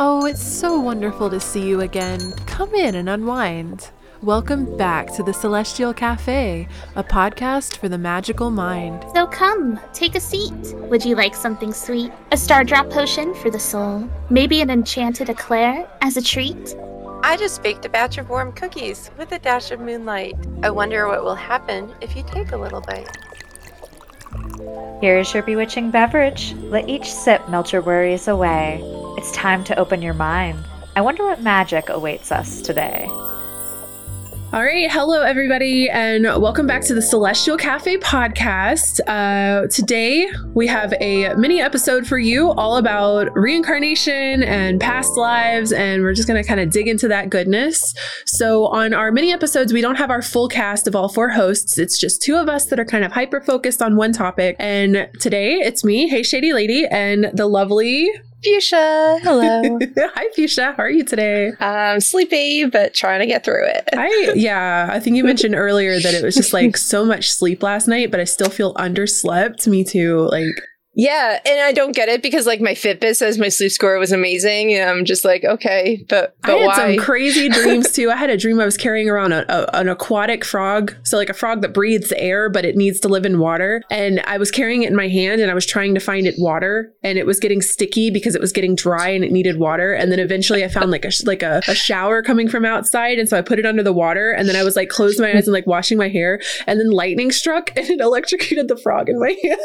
Oh, it's so wonderful to see you again. Come in and unwind. Welcome back to the Celestial Cafe, a podcast for the magical mind. So come, take a seat. Would you like something sweet? A star drop potion for the soul? Maybe an enchanted eclair as a treat? I just baked a batch of warm cookies with a dash of moonlight. I wonder what will happen if you take a little bite. Here is your bewitching beverage. Let each sip melt your worries away. It's time to open your mind. I wonder what magic awaits us today. All right, hello everybody, and welcome back to the Celestial Cafe podcast. Uh, today we have a mini episode for you all about reincarnation and past lives, and we're just going to kind of dig into that goodness. So, on our mini episodes, we don't have our full cast of all four hosts. It's just two of us that are kind of hyper focused on one topic. And today it's me, Hey Shady Lady, and the lovely Fuchsia, hello. Hi, Fuchsia. How are you today? I'm sleepy, but trying to get through it. I yeah, I think you mentioned earlier that it was just like so much sleep last night, but I still feel underslept. Me too. Like yeah, and I don't get it because like my Fitbit says my sleep score was amazing, and I'm just like, okay, but, but I had why? some crazy dreams too. I had a dream I was carrying around a, a, an aquatic frog, so like a frog that breathes air, but it needs to live in water. And I was carrying it in my hand, and I was trying to find it water, and it was getting sticky because it was getting dry and it needed water. And then eventually, I found like a like a, a shower coming from outside, and so I put it under the water, and then I was like closed my eyes and like washing my hair, and then lightning struck and it electrocuted the frog in my hand.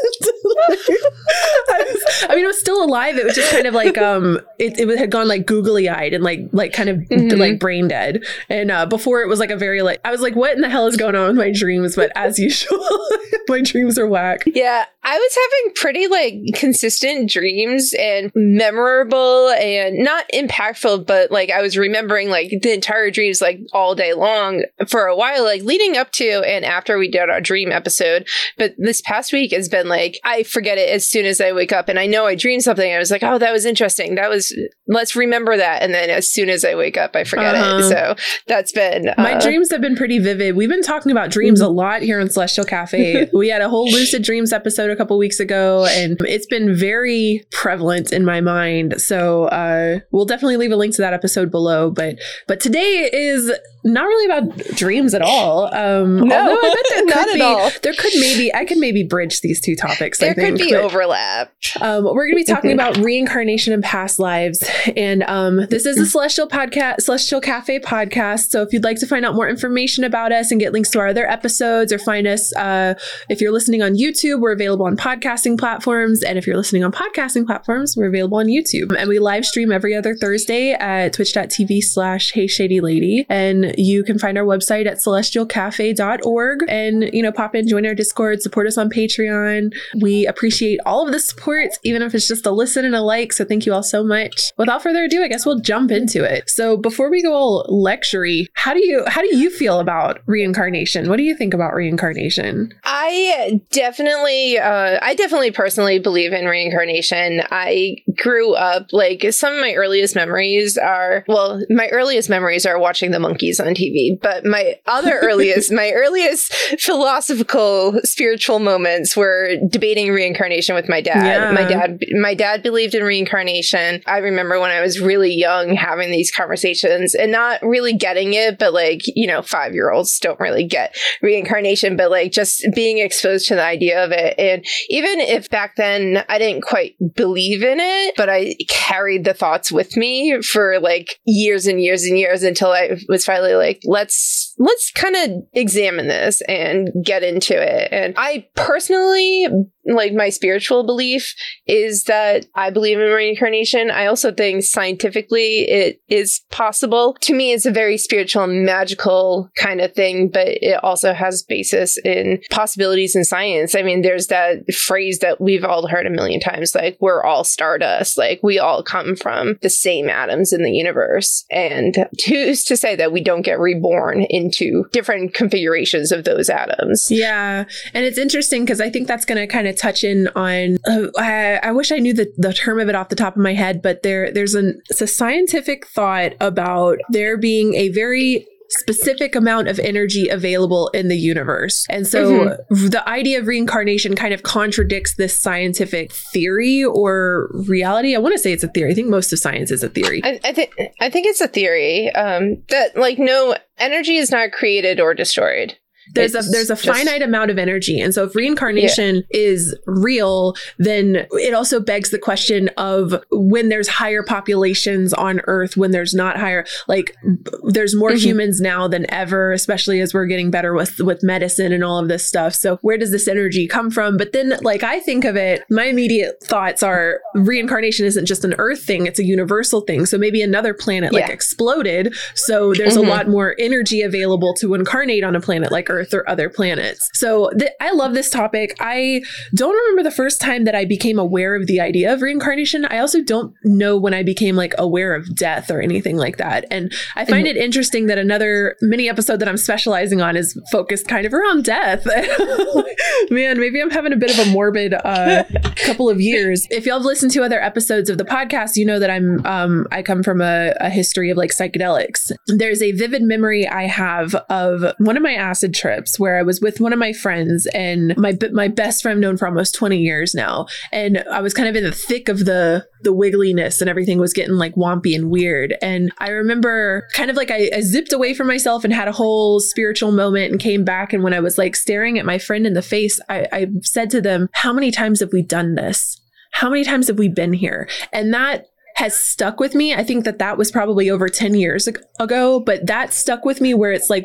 I, was, I mean, it was still alive. It was just kind of like um, it, it had gone like googly eyed and like like kind of Mhm. like brain dead. And uh, before it was like a very like I was like, what in the hell is going on with my dreams? But as usual, my dreams are whack. Yeah, I was having pretty like consistent dreams and memorable and not impactful, but like I was remembering like the entire dreams like all day long for a while, like leading up to and after we did our dream episode. But this past week has been like I forget it as soon as I wake up, and I know I dreamed something. I was like, oh, that was interesting. That was let's remember that, and then as soon as I wake up, I forget Uh-huh. it. So that's been My uh, dreams have been pretty vivid. We've been talking about dreams a lot here on Celestial Cafe. we had a whole lucid dreams episode a couple weeks ago, and it's been very prevalent in my mind. So uh, we'll definitely leave a link to that episode below. But but today is not really about dreams at all. Um, No, although I bet there not could at be, all. there could maybe I could maybe bridge these two topics. I there could be but- overlap. um, we're going to be talking about reincarnation and past lives, and um, this is a Celestial podcast, Celestial Cafe podcast. So if you'd like to find out more information about us and get links to our other episodes, or find us, uh, if you're listening on YouTube, we're available on podcasting platforms, and if you're listening on podcasting platforms, we're available on YouTube. And we live stream every other Thursday at twitch.tv slash Hey Shady Lady, and you can find our website at celestialcafe.org, and you know, pop in, join our Discord, support us on Patreon. We appreciate all of the support, even if it's just a listen and a like. So thank you all so much. Without further ado, I guess we'll jump into it. So before we go all lectury, how do you how do you feel about reincarnation? What do you think about reincarnation? I definitely, uh, I definitely personally believe in reincarnation. I grew up like some of my earliest memories are, well, my earliest memories are watching the Monkees on TV, but my other earliest, my earliest philosophical, spiritual moments were debating reincarnation with my dad. Yeah. My dad, my dad believed in reincarnation. I remember when I was really young having these conversations and not really getting it, but like, you know, five year olds don't really get reincarnation, but like just being exposed to the idea of it. And even if back then I didn't quite believe in it, but I carried the thoughts with me for like years and years and years until I was finally like, let's, let's kind of examine this and get into it. And I personally, like my spiritual belief is that I believe in reincarnation. I also think scientifically it is possible. To me, it's a very spiritual and magical kind of thing, but it also has basis in possibilities in science. I mean, there's that phrase that we've all heard a million times, like we're all stardust, like we all come from the same atoms in the universe. And who's to say that we don't get reborn into different configurations of those atoms? Yeah, and it's interesting because I think that's going to kind of touch in on. Uh, I, I wish I knew the, the term of it off the top of my head, but there there's an it's a scientific thought about there being a very specific amount of energy available in the universe. And so mm-hmm. the idea of reincarnation kind of contradicts this scientific theory or reality. I want to say it's a theory. I think most of science is a theory. I, I think I think it's a theory um, that like no energy is not created or destroyed there's it's a there's a just, finite amount of energy and so if reincarnation yeah. is real then it also begs the question of when there's higher populations on earth when there's not higher like there's more mm-hmm. humans now than ever especially as we're getting better with with medicine and all of this stuff so where does this energy come from but then like i think of it my immediate thoughts are reincarnation isn't just an earth thing it's a universal thing so maybe another planet yeah. like exploded so there's mm-hmm. a lot more energy available to incarnate on a planet like earth or other planets. So th- I love this topic. I don't remember the first time that I became aware of the idea of reincarnation. I also don't know when I became like aware of death or anything like that. And I find mm-hmm. it interesting that another mini episode that I'm specializing on is focused kind of around death. Man, maybe I'm having a bit of a morbid uh, couple of years. If y'all have listened to other episodes of the podcast, you know that I'm um, I come from a, a history of like psychedelics. There's a vivid memory I have of one of my acid trips where I was with one of my friends and my my best friend known for almost 20 years now. And I was kind of in the thick of the the wiggliness and everything was getting like wompy and weird. And I remember kind of like I, I zipped away from myself and had a whole spiritual moment and came back. And when I was like staring at my friend in the face I, I said to them how many times have we done this? How many times have we been here? And that has stuck with me. I think that that was probably over 10 years ago, but that stuck with me where it's like,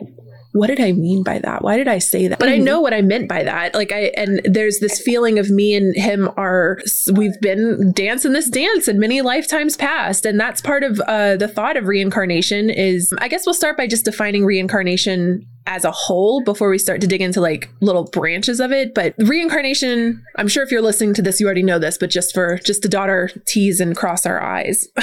what did I mean by that? Why did I say that? But I mm-hmm. know what I meant by that. Like I and there's this feeling of me and him are we've been dancing this dance in many lifetimes past, and that's part of uh, the thought of reincarnation. Is I guess we'll start by just defining reincarnation as a whole before we start to dig into like little branches of it. But reincarnation, I'm sure if you're listening to this, you already know this, but just for just to dot our T's and cross our I's.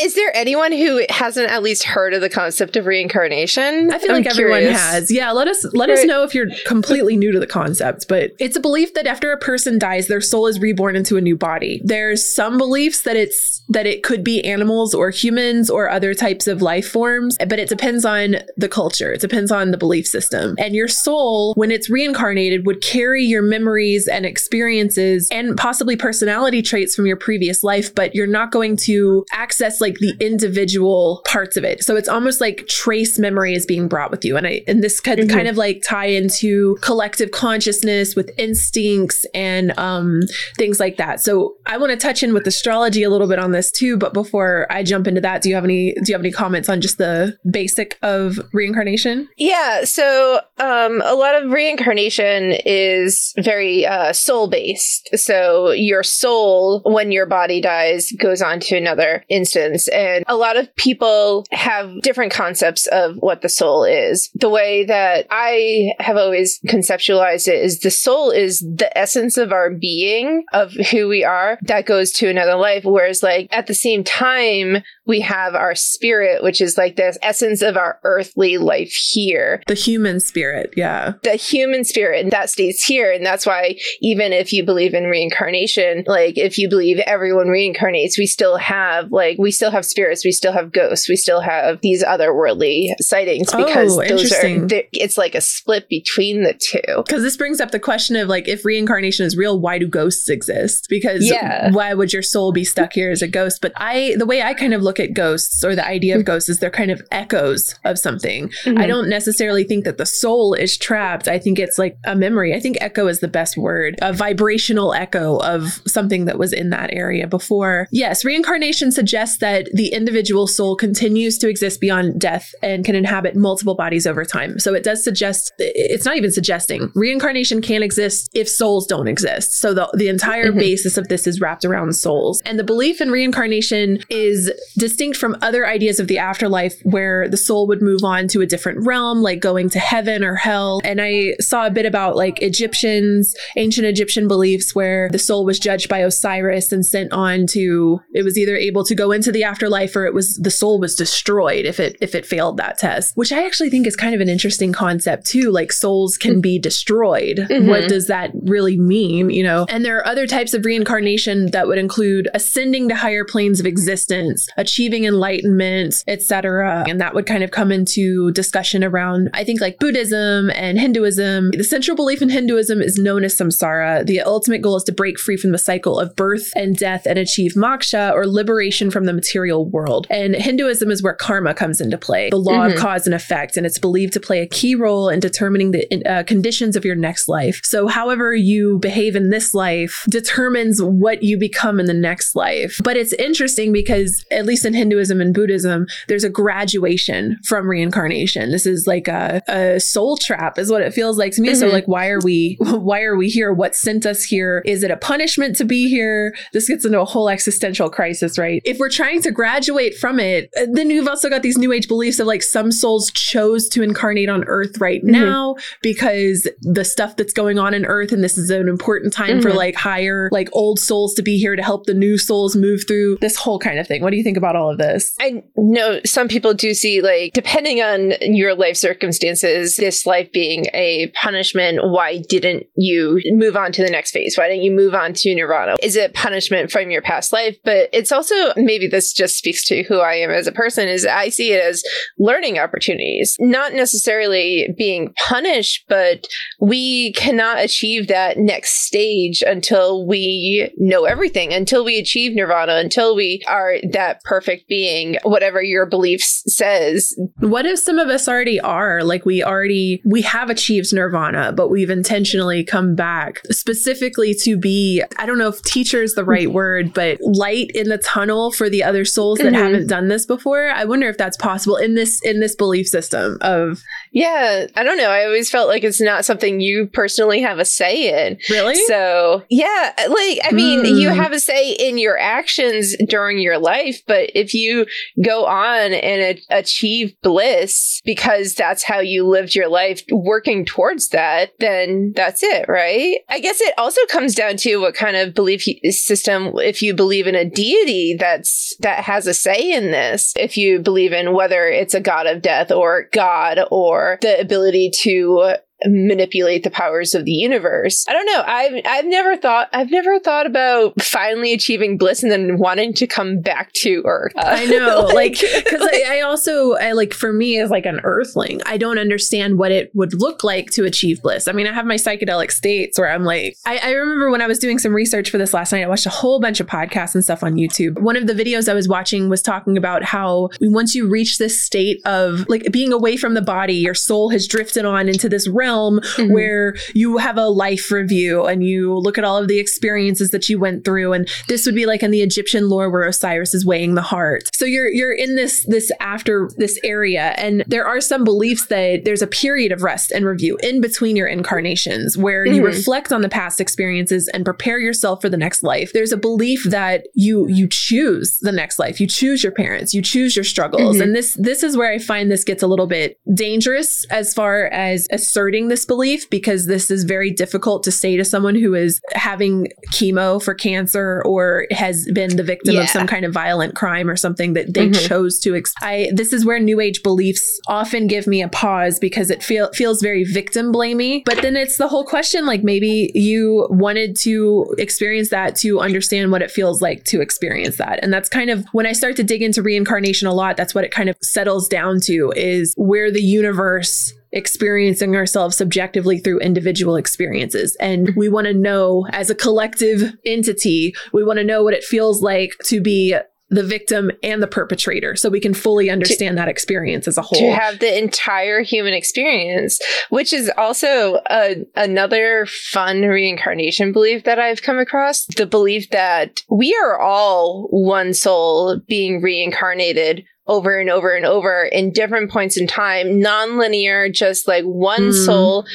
Is there anyone who hasn't at least heard of the concept of reincarnation? I feel I'm like curious. everyone has. Yeah, let us let us know if you're completely new to the concept. But it's a belief that after a person dies, their soul is reborn into a new body. There's some beliefs that it's that it could be animals or humans or other types of life forms, but it depends on the culture. It depends depends on the belief system. And your soul, when it's reincarnated, would carry your memories and experiences and possibly personality traits from your previous life, but you're not going to access like the individual parts of it. So it's almost like trace memory is being brought with you. And I and this could mm-hmm. kind of like tie into collective consciousness with instincts and um things like that. So I want to touch in with astrology a little bit on this too, but before I jump into that, do you have any do you have any comments on just the basic of reincarnation? Yeah, so um, a lot of reincarnation is very uh, soul based. So your soul, when your body dies, goes on to another instance. And a lot of people have different concepts of what the soul is. The way that I have always conceptualized it is the soul is the essence of our being, of who we are, that goes to another life. Whereas, like, at the same time, we have our spirit, which is like this essence of our earthly life here. The human spirit, yeah. The human spirit that stays here. And that's why even if you believe in reincarnation, like if you believe everyone reincarnates, we still have like we still have spirits, we still have ghosts, we still have these otherworldly sightings because oh, those are it's like a split between the two. Because this brings up the question of like if reincarnation is real, why do ghosts exist? Because yeah. why would your soul be stuck here as a ghost? But I the way I kind of look look at ghosts or the idea of mm-hmm. ghosts is they're kind of echoes of something. Mm-hmm. I don't necessarily think that the soul is trapped. I think it's like a memory. I think echo is the best word, a vibrational echo of something that was in that area before. Yes, reincarnation suggests that the individual soul continues to exist beyond death and can inhabit multiple bodies over time. So it does suggest, it's not even suggesting, reincarnation can exist if souls don't exist. So the, the entire mm-hmm. basis of this is wrapped around souls. And the belief in reincarnation is distinct from other ideas of the afterlife where the soul would move on to a different realm realm, like going to heaven or hell. And I saw a bit about like Egyptians, ancient Egyptian beliefs where the soul was judged by Osiris and sent on to it was either able to go into the afterlife or it was the soul was destroyed if it if it failed that test. Which I actually think is kind of an interesting concept too. Like souls can be destroyed. Mhm. What does that really mean? You know? And there are other types of reincarnation that would include ascending to higher planes of existence, achieving enlightenment, etc. And that would kind of come into discussion around, I think, like Buddhism and Hinduism. The central belief in Hinduism is known as samsara. The ultimate goal is to break free from the cycle of birth and death and achieve moksha or liberation from the material world. And Hinduism is where karma comes into play, the law Mhm. of cause and effect. And it's believed to play a key role in determining the uh, conditions of your next life. So, however you behave in this life determines what you become in the next life. But it's interesting because, at least in Hinduism and Buddhism, there's a graduation from reincarnation. This is like a, a soul trap, is what it feels like to me. So, Mhm. like, why are we why are we here? What sent us here? Is it a punishment to be here? This gets into a whole existential crisis, right? If we're trying to graduate from it, uh, then you've also got these new age beliefs of like some souls chose to incarnate on Earth right Mhm. now because the stuff that's going on in Earth, and this is an important time for Mhm. like higher, like old souls to be here to help the new souls move through this whole kind of thing. What do you think about all of this? I know some people do see, like, depending on your life circumstances, this life being a punishment. Why didn't you move on to the next phase? Why didn't you move on to Nirvana? Is it punishment from your past life? But it's also, maybe this just speaks to who I am as a person, is I see it as learning opportunities, not necessarily being punished, but we cannot achieve that next stage until we know everything, until we achieve nirvana, until we are that perfect being, whatever your beliefs says. What if some of us already are? Like we already we have achieved nirvana, but we've intentionally come back specifically to be I don't know if teacher is the right word, but light in the tunnel for the other souls that Mhm. haven't done this before. I wonder if that's possible in this in this belief system of Yeah, I don't know. I always felt like it's not something you personally have a say in. really So, yeah, like, I mean, Hmm. you have a say in your actions during your life, but if you go on and a- achieve bliss because that's how you lived your life working towards that, then that's it, right? I guess it also comes down to what kind of belief system, if you believe in a deity that's, that has a say in this, if you believe in whether it's a god of death or God or the ability to manipulate the powers of the universe. I don't know. I've I've never thought I've never thought about finally achieving bliss and then wanting to come back to Earth. I know, like, because I, I also, I like, for me as like an earthling, I don't understand what it would look like to achieve bliss. I mean, I have my psychedelic states where I'm like, I, I remember when I was doing some research for this last night, I watched a whole bunch of podcasts and stuff on YouTube. One of the videos I was watching was talking about how once you reach this state of like being away from the body, your soul has drifted on into this realm Mhm. where you have a life review and you look at all of the experiences that you went through and this would be like in the Egyptian lore where Osiris is weighing the heart. So you're you're in this this after this area and there are some beliefs that there's a period of rest and review in between your incarnations where you Mhm. reflect on the past experiences and prepare yourself for the next life. There's a belief that you you choose the next life. You choose your parents, you choose your struggles. Mhm. And this this is where I find this gets a little bit dangerous as far as asserting this belief because this is very difficult to say to someone who is having chemo for cancer or has been the victim Yeah. of some kind of violent crime or something that they Mhm. chose to ex- I this is where new age beliefs often give me a pause because it feel, feels very victim blamey but then it's the whole question like maybe you wanted to experience that to understand what it feels like to experience that and that's kind of when I start to dig into reincarnation a lot that's what it kind of settles down to is where the universe experiencing ourselves subjectively through individual experiences. And mm-hmm. we want to know, as a collective entity, we want to know what it feels like to be the victim and the perpetrator so we can fully understand that experience as a whole. to have the entire human experience, which is also a, another fun reincarnation belief that I've come across. The belief that we are all one soul being reincarnated over and over and over in different points in time, non-linear, just like one Mm. soul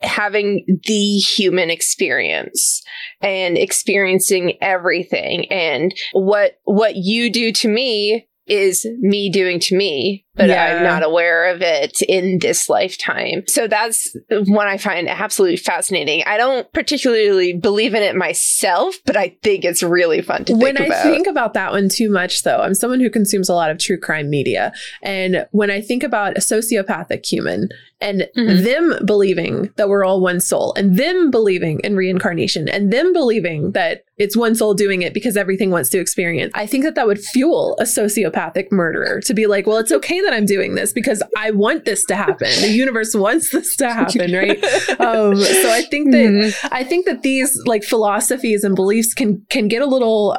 having the human experience and experiencing everything and what what you do to me is me doing to me but Yeah. I'm not aware of it in this lifetime. So that's one I find absolutely fascinating. I don't particularly believe in it myself, but I think it's really fun to when think I think about that one too much, though, I'm someone who consumes a lot of true crime media. And when I think about a sociopathic human and Mhm. them believing that we're all one soul and them believing in reincarnation and them believing that it's one soul doing it because everything wants to experience, I think that that would fuel a sociopathic murderer to be like, well, it's okay that I'm doing this because I want this to happen. The universe wants this to happen, right? um, so I think that Mhm. I think that these like philosophies and beliefs can can get a little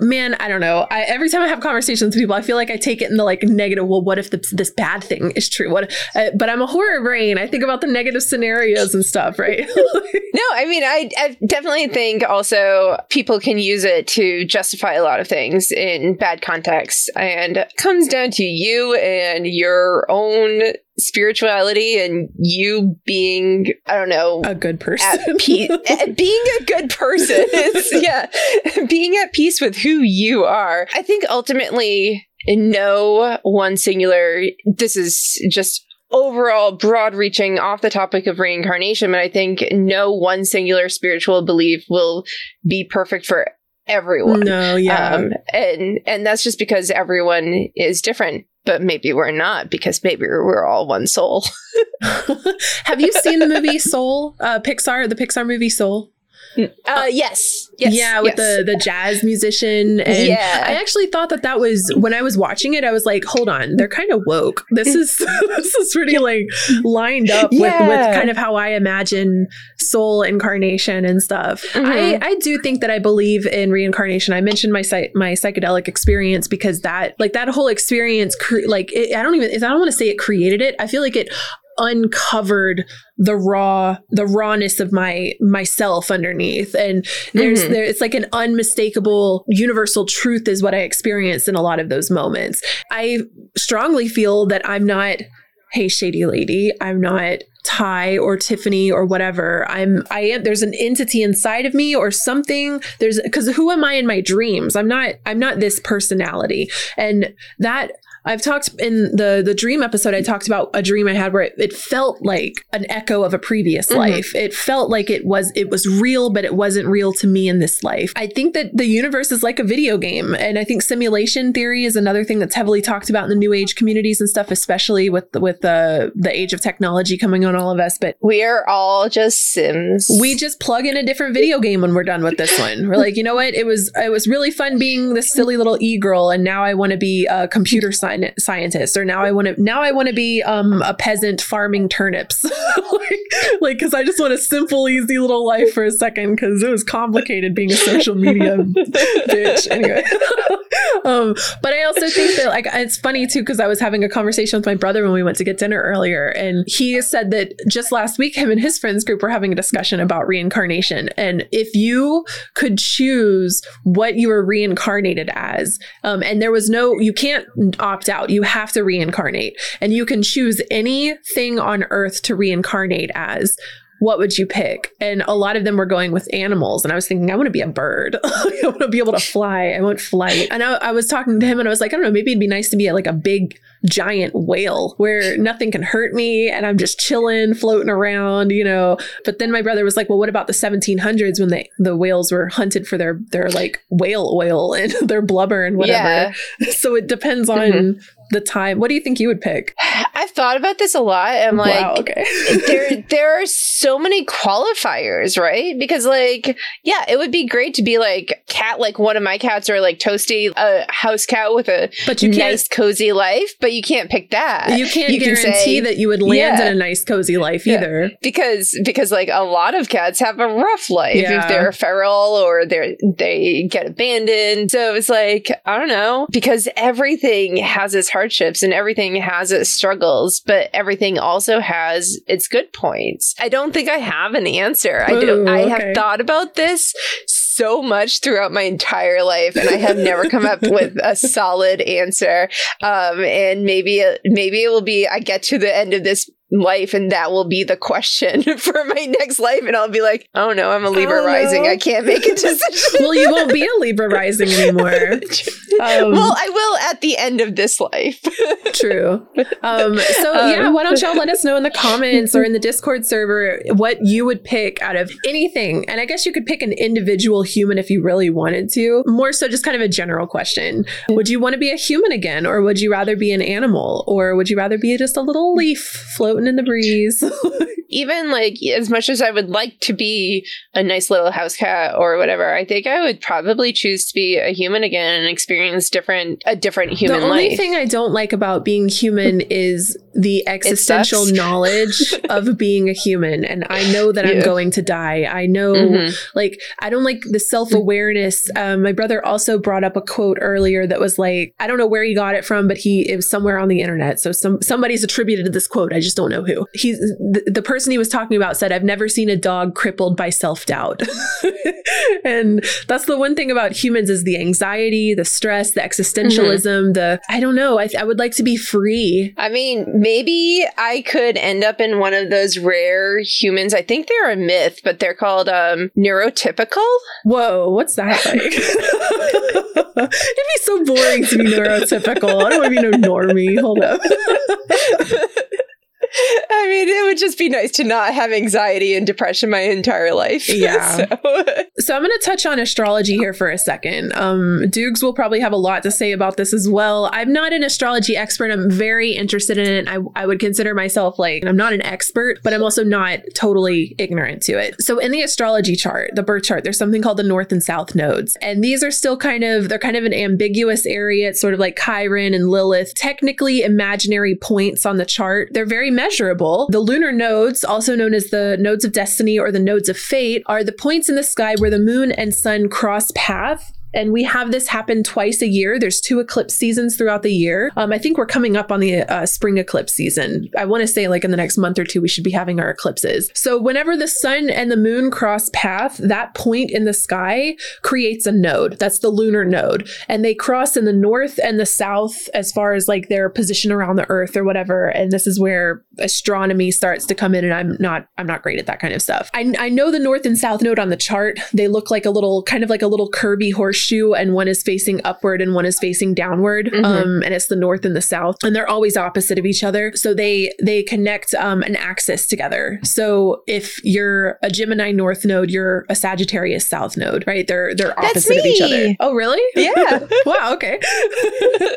man i don't know. I, every time i have conversations with people i feel like i take it in the like negative well what if this, this bad thing is true? What uh, but i'm a horror brain. I think about the negative scenarios and stuff right? No, I mean, I, I definitely think also people can use it to justify a lot of things in bad contexts. And comes down to you and your own spirituality and you being, I don't know, a good person at peace. being a good person is, yeah, being at peace with who you are. I think ultimately, no one singular, this is just overall broad reaching off the topic of reincarnation, but I think no one singular spiritual belief will be perfect for everyone. no yeah Um, and and that's just because everyone is different, but maybe we're not because maybe we're all one soul. have you seen the movie soul uh pixar the pixar movie soul Uh, yes, yes, yeah with yes. the the jazz musician. And Yeah. i actually thought that that was when i was watching it i was like hold on they're kind of woke. This is this is pretty like lined up with, with kind of how i imagine soul incarnation and stuff. Mhm. i i do think that i believe in reincarnation. I mentioned my my psychedelic experience because that like that whole experience cre- like it, i don't even i don't want to say it created it. I feel like it uncovered the raw the rawness of my myself underneath. And there's Mhm. there it's like an unmistakable universal truth is what i experienced in a lot of those moments. I strongly feel that i'm not hey shady lady i'm not ty or tiffany or whatever. I'm i am there's an entity inside of me or something. There's because who am i in my dreams? I'm not i'm not this personality. And that I've talked in the the dream episode. I talked about a dream I had where it, it felt like an echo of a previous Mhm. life. It felt like it was it was real, but it wasn't real to me in this life. I think that the universe is like a video game, and I think simulation theory is another thing that's heavily talked about in the new age communities and stuff, especially with with the the age of technology coming on all of us. But We are all just Sims. we just plug in a different video game when we're done with this one. We're like, you know what? It was it was really fun being this silly little e girl, and now I want to be a computer sci- scientist, or now I want to now I want to be um, a peasant farming turnips, like like because I just want a simple, easy little life for a second because it was complicated being a social media bitch. Anyway. um, but I also think that like it's funny too because I was having a conversation with my brother when we went to get dinner earlier, and he said that just last week him and his friends group were having a discussion about reincarnation, and if you could choose what you were reincarnated as, um, and there was no, you can't opt out, you have to reincarnate, and you can choose anything on Earth to reincarnate as what would you pick? And a lot of them were going with animals. And I was thinking, I want to be a bird. I want to be able to fly. I want flight. And I, I was talking to him and I was like, I don't know, maybe it'd be nice to be like a big giant whale where nothing can hurt me and I'm just chilling, floating around, you know. But then my brother was like, well, what about the 1700s when they, the whales were hunted for their, their like whale oil and their blubber and whatever. Yeah. So it depends on Mhm. The time. What do you think you would pick? I've thought about this a lot. I'm like, wow, okay. there there are so many qualifiers, right? Because like, yeah, it would be great to be like cat, like one of my cats, or like Toasty, a house cat with a But you nice cozy life. But you can't pick that. you can't You can guarantee say- that you would land Yeah. in a nice cozy life Yeah. either. because because like a lot of cats have a rough life Yeah. if they're feral or they're they get abandoned so it's like i don't know because everything has its hardships and everything has its struggles but everything also has its good points. I don't think i have an answer. I do. Ooh, i have thought about this so much throughout my entire life and i have never come up with a solid answer. Um and maybe maybe it will be i get to the end of this life, and that will be the question for my next life. And I'll be like, oh no, I'm a Libra Oh, rising. no. I can't make a decision. well, you won't be a Libra rising anymore. Um, well, I will at the end of this life. True. Um, so Um, yeah, why don't y'all let us know in the comments or in the Discord server what you would pick out of anything? And I guess you could pick an individual human if you really wanted to. More so, just kind of a general question: Would you want to be a human again, or would you rather be an animal, or would you rather be just a little leaf floating in the breeze? Even like as much as I would like to be a nice little house cat or whatever, I think I would probably choose to be a human again and experience different a different human the only life. thing I don't like about being human is the existential knowledge of being a human. And I know that I'm going to die. I know, Mhm. like, I don't like the self awareness. Um, my brother also brought up a quote earlier that was like, I don't know where he got it from, but he it was somewhere on the internet. So some somebody's attributed to this quote. I just don't know who. He's the, the person he was talking about said, "I've never seen a dog crippled by self doubt." and that's the one thing about humans is the anxiety, the stress, the existentialism. The I don't know. I, I would like to be free. I mean, maybe I could end up in one of those rare humans. I think they're a myth, but they're called um, neurotypical. Whoa, what's that like? It'd be so boring to be neurotypical. I don't want to be no normie. Hold up. I mean, it would just be nice to not have anxiety and depression my entire life. Yeah. So- So I'm going to touch on astrology here for a second. Um, Dukes will probably have a lot to say about this as well. I'm not an astrology expert. I'm very interested in it. I, I would consider myself like I'm not an expert, but I'm also not totally ignorant to it. So in the astrology chart, the birth chart, there's something called the north and south nodes, and these are still kind of they're kind of an ambiguous area. It's sort of like Chiron and Lilith, technically imaginary points on the chart. They're very measurable. The lunar nodes, also known as the nodes of destiny or the nodes of fate, are the points in the sky where the moon and sun cross path. And we have this happen twice a year. There's two eclipse seasons throughout the year. Um, I think we're coming up on the uh, spring eclipse season. I want to say, like, in the next month or two, we should be having our eclipses. So, whenever the sun and the moon cross path, that point in the sky creates a node. That's the lunar node. And they cross in the north and the south as far as like their position around the earth or whatever. And this is where astronomy starts to come in. And I'm not, I'm not great at that kind of stuff. I, I know the north and south node on the chart. They look like a little, kind of like a little curvy horseshoe, and one is facing upward and one is facing downward. Mhm. Um, and it's the north and the south. And they're always opposite of each other. So they, they connect um, an axis together. So if you're a Gemini north node, you're a Sagittarius south node, right? They're, they're opposite of each other. Oh, really? Yeah. wow. Okay.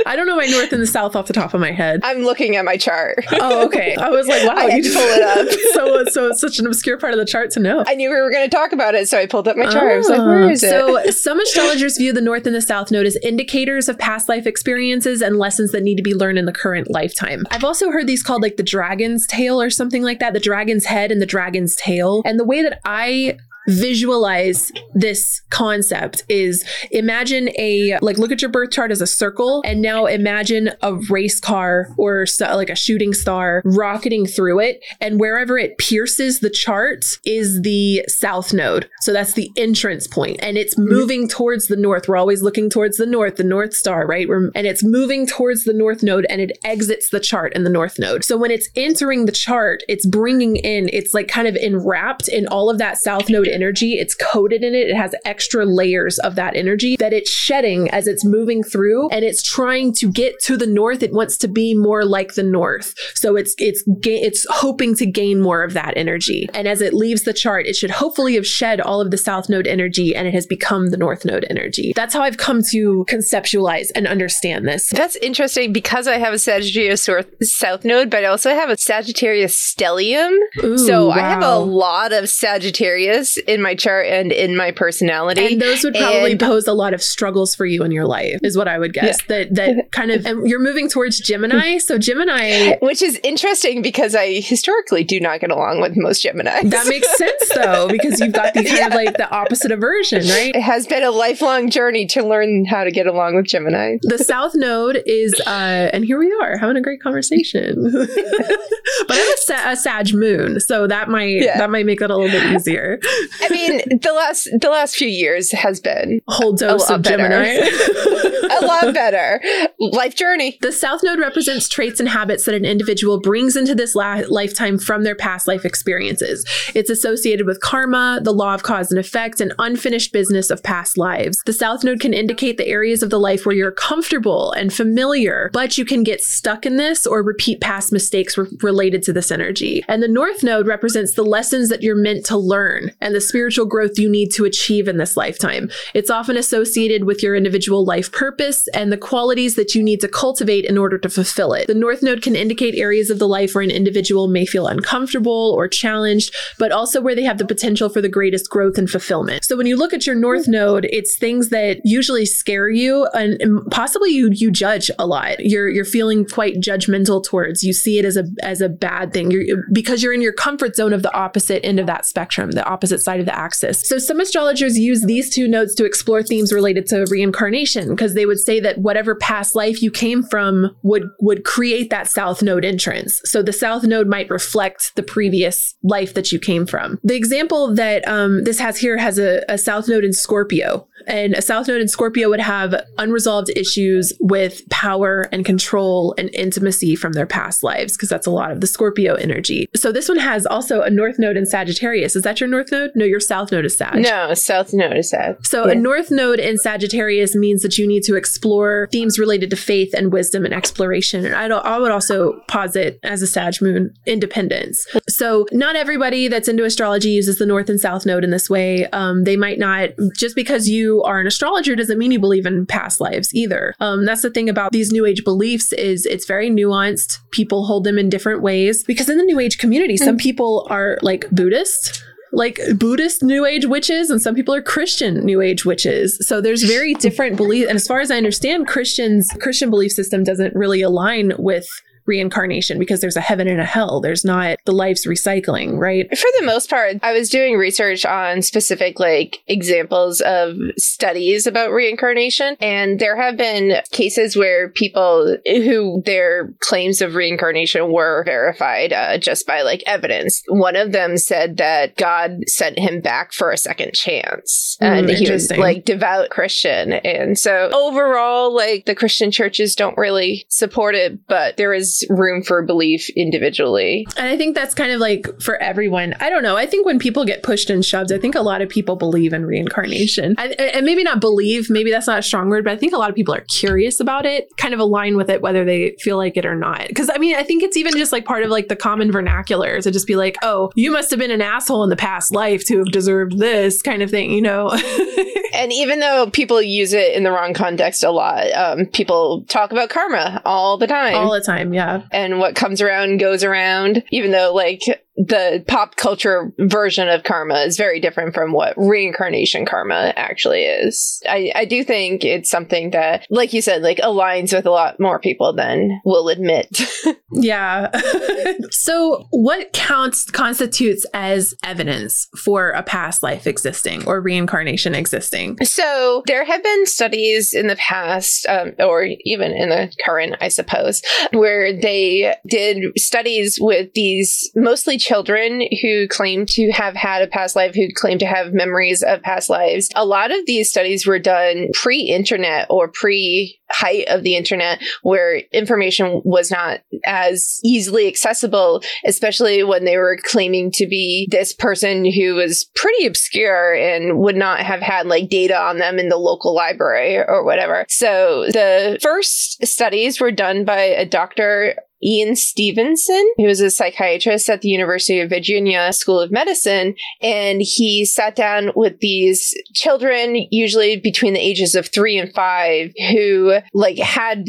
I don't know my north and the south off the top of my head. I'm looking at my chart. Oh, okay. I was like, wow, you to pull it up. so, so it's such an obscure part of the chart to know. I knew we were going to talk about it, so I pulled up my chart. I was like, where is it? Ah. So, some astrologers view the North and the South Node as indicators of past life experiences and lessons that need to be learned in the current lifetime. I've also heard these called like the dragon's tail or something like that, the dragon's head and the dragon's tail. And the way that I visualize this concept is imagine a like look at your birth chart as a circle and now imagine a race car or so, like a shooting star rocketing through it. And wherever it pierces the chart is the south node. So that's the entrance point. And it's mm-hmm. moving towards the north. We're always looking towards the north the north star right? We're- and it's moving towards the north node and it exits the chart in the north node. So when it's entering the chart it's bringing in it's like kind of enwrapped in all of that south node energy it's coated in it it has extra layers of that energy that it's shedding as it's moving through and it's trying to get to the north. It wants to be more like the north. So it's it's it's hoping to gain more of that energy. And as it leaves the chart it should hopefully have shed all of the south node energy and it has become the north node energy. That's how i've come to conceptualize and understand this. That's interesting because I have a Sagittarius South node, but I also have a Sagittarius stellium. Ooh, so I have a lot of Sagittarius in my chart and in my personality. And those would probably And- pose a lot of struggles for you in your life, is what I would guess. That that kind of and you're moving towards Gemini. So Gemini which is interesting because I historically do not get along with most Gemini. that makes sense though, because you've got the kind of like the opposite aversion, right? it has been a lifelong journey to learn how to get along with Gemini. The South Node is, uh, and here we are having a great conversation. but I'm a, sa- a Sag Moon, so that might Yeah. that might make it a little bit easier. I mean, the last the last few years has been whole dose of better. Gemini. a lot better. Life journey. The South Node represents traits and habits that an individual brings into this la- lifetime from their past life experiences. It's associated with karma, the law of cause and effect, and unfinished business of past lives. The South Node can indicate the areas of the life where you're comfortable and familiar, but you can get stuck in this or repeat past mistakes re- related to this energy. And the North Node represents the lessons that you're meant to learn and the spiritual growth you need to achieve in this lifetime. It's often associated with your individual life purpose and the qualities that you need to cultivate in order to fulfill it. The North Node can indicate areas of the life where an individual may feel uncomfortable or challenged, but also where they have the potential for the greatest growth and fulfillment. So when you look at your North Node, it's things that usually scare you and possibly you you judge a lot. You're you're feeling quite judgmental towards. You see it as a as a bad thing. You're because you're in your comfort zone of the opposite end of that spectrum, the opposite side of the axis. So some astrologers use these two nodes to explore themes related to reincarnation because they would say that whatever past life you came from would would create that south node entrance. So the south node might reflect the previous life that you came from. The example that um, this has here has a, a south node in Scorpio. And a South Node in Scorpio would have unresolved issues with power and control and intimacy from their past lives, because that's a lot of the Scorpio energy. So this one has also a North Node in Sagittarius. Is that your North Node? No, your South Node is Sag. No, South Node is Sag. So Yeah. a North Node in Sagittarius means that you need to explore themes related to faith and wisdom and exploration. And I, don't, I would also posit as a Sag moon independence. So not everybody that's into astrology uses the North and South Node in this way. Um, they might not just because you are an astrologer doesn't mean you believe in past lives either. Um, that's the thing about these New Age beliefs is it's very nuanced. People hold them in different ways because in the New Age community, some people are like Buddhist like Buddhist New Age witches, and some people are Christian New Age witches. So there's very different belief. And as far as I understand, Christians Christian belief system doesn't really align with reincarnation because there's a heaven and a hell. There's not the life's recycling, right? For the most part, I was doing research on specific like examples of studies about reincarnation, and there have been cases where people who their claims of reincarnation were verified uh, just by like evidence. One of them said that God sent him back for a second chance, Mm, and he was like devout Christian, and so overall, like the Christian churches don't really support it, but there is room for belief individually. And I think that's kind of like for everyone. I don't know. I think when people get pushed and shoved, I think a lot of people believe in reincarnation. And, and maybe not believe, maybe that's not a strong word, but I think a lot of people are curious about it, kind of align with it, whether they feel like it or not. Because I mean, I think it's even just like part of like the common vernacular to just be like, oh, you must have been an asshole in the past life to have deserved this kind of thing, you know? And even though people use it in the wrong context a lot, um, people talk about karma all the time. All the time. Yeah. And what comes around goes around, even though, like, the pop culture version of karma is very different from what reincarnation karma actually is. I, I do think it's something that, like you said, like aligns with a lot more people than will admit. Yeah. so, what counts constitutes as evidence for a past life existing or reincarnation existing? So there have been studies in the past, um, or even in the current, I suppose, where they did studies with these mostly children who claim to have had a past life, who claim to have memories of past lives. A lot of these studies were done pre-internet or pre height of the internet where information was not as easily accessible especially when they were claiming to be this person who was pretty obscure and would not have had like data on them in the local library or whatever so the first studies were done by a doctor Ian Stevenson, who was a psychiatrist at the University of Virginia School of Medicine, and he sat down with these children, usually between the ages of three and five, who like had